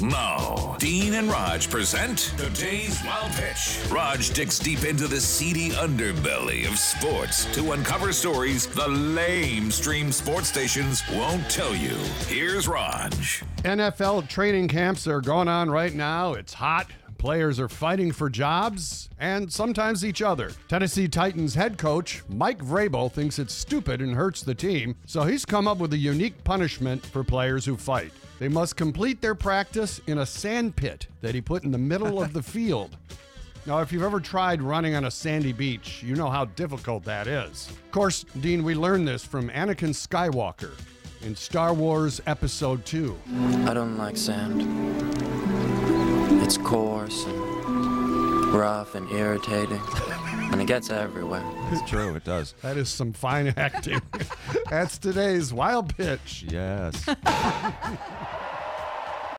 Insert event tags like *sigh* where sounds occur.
Now, Dean and Raj present today's Wild Pitch. Raj digs deep into the seedy underbelly of sports to uncover stories the lame stream sports stations won't tell you. Here's Raj. NFL training camps are going on right now. It's hot. Players are fighting for jobs and sometimes each other. Tennessee Titans head coach Mike Vrabel thinks it's stupid and hurts the team, so he's come up with a unique punishment for players who fight. They must complete their practice in a sand pit that he put in the middle of the *laughs* field. Now, if you've ever tried running on a sandy beach, you know how difficult that is. Of course, Dean, we learned this from Anakin Skywalker in Star Wars Episode 2. I don't like sand. It's coarse and rough and irritating, and it gets everywhere. It's true, it does. That is some fine acting. *laughs* That's today's wild pitch. Yes. *laughs*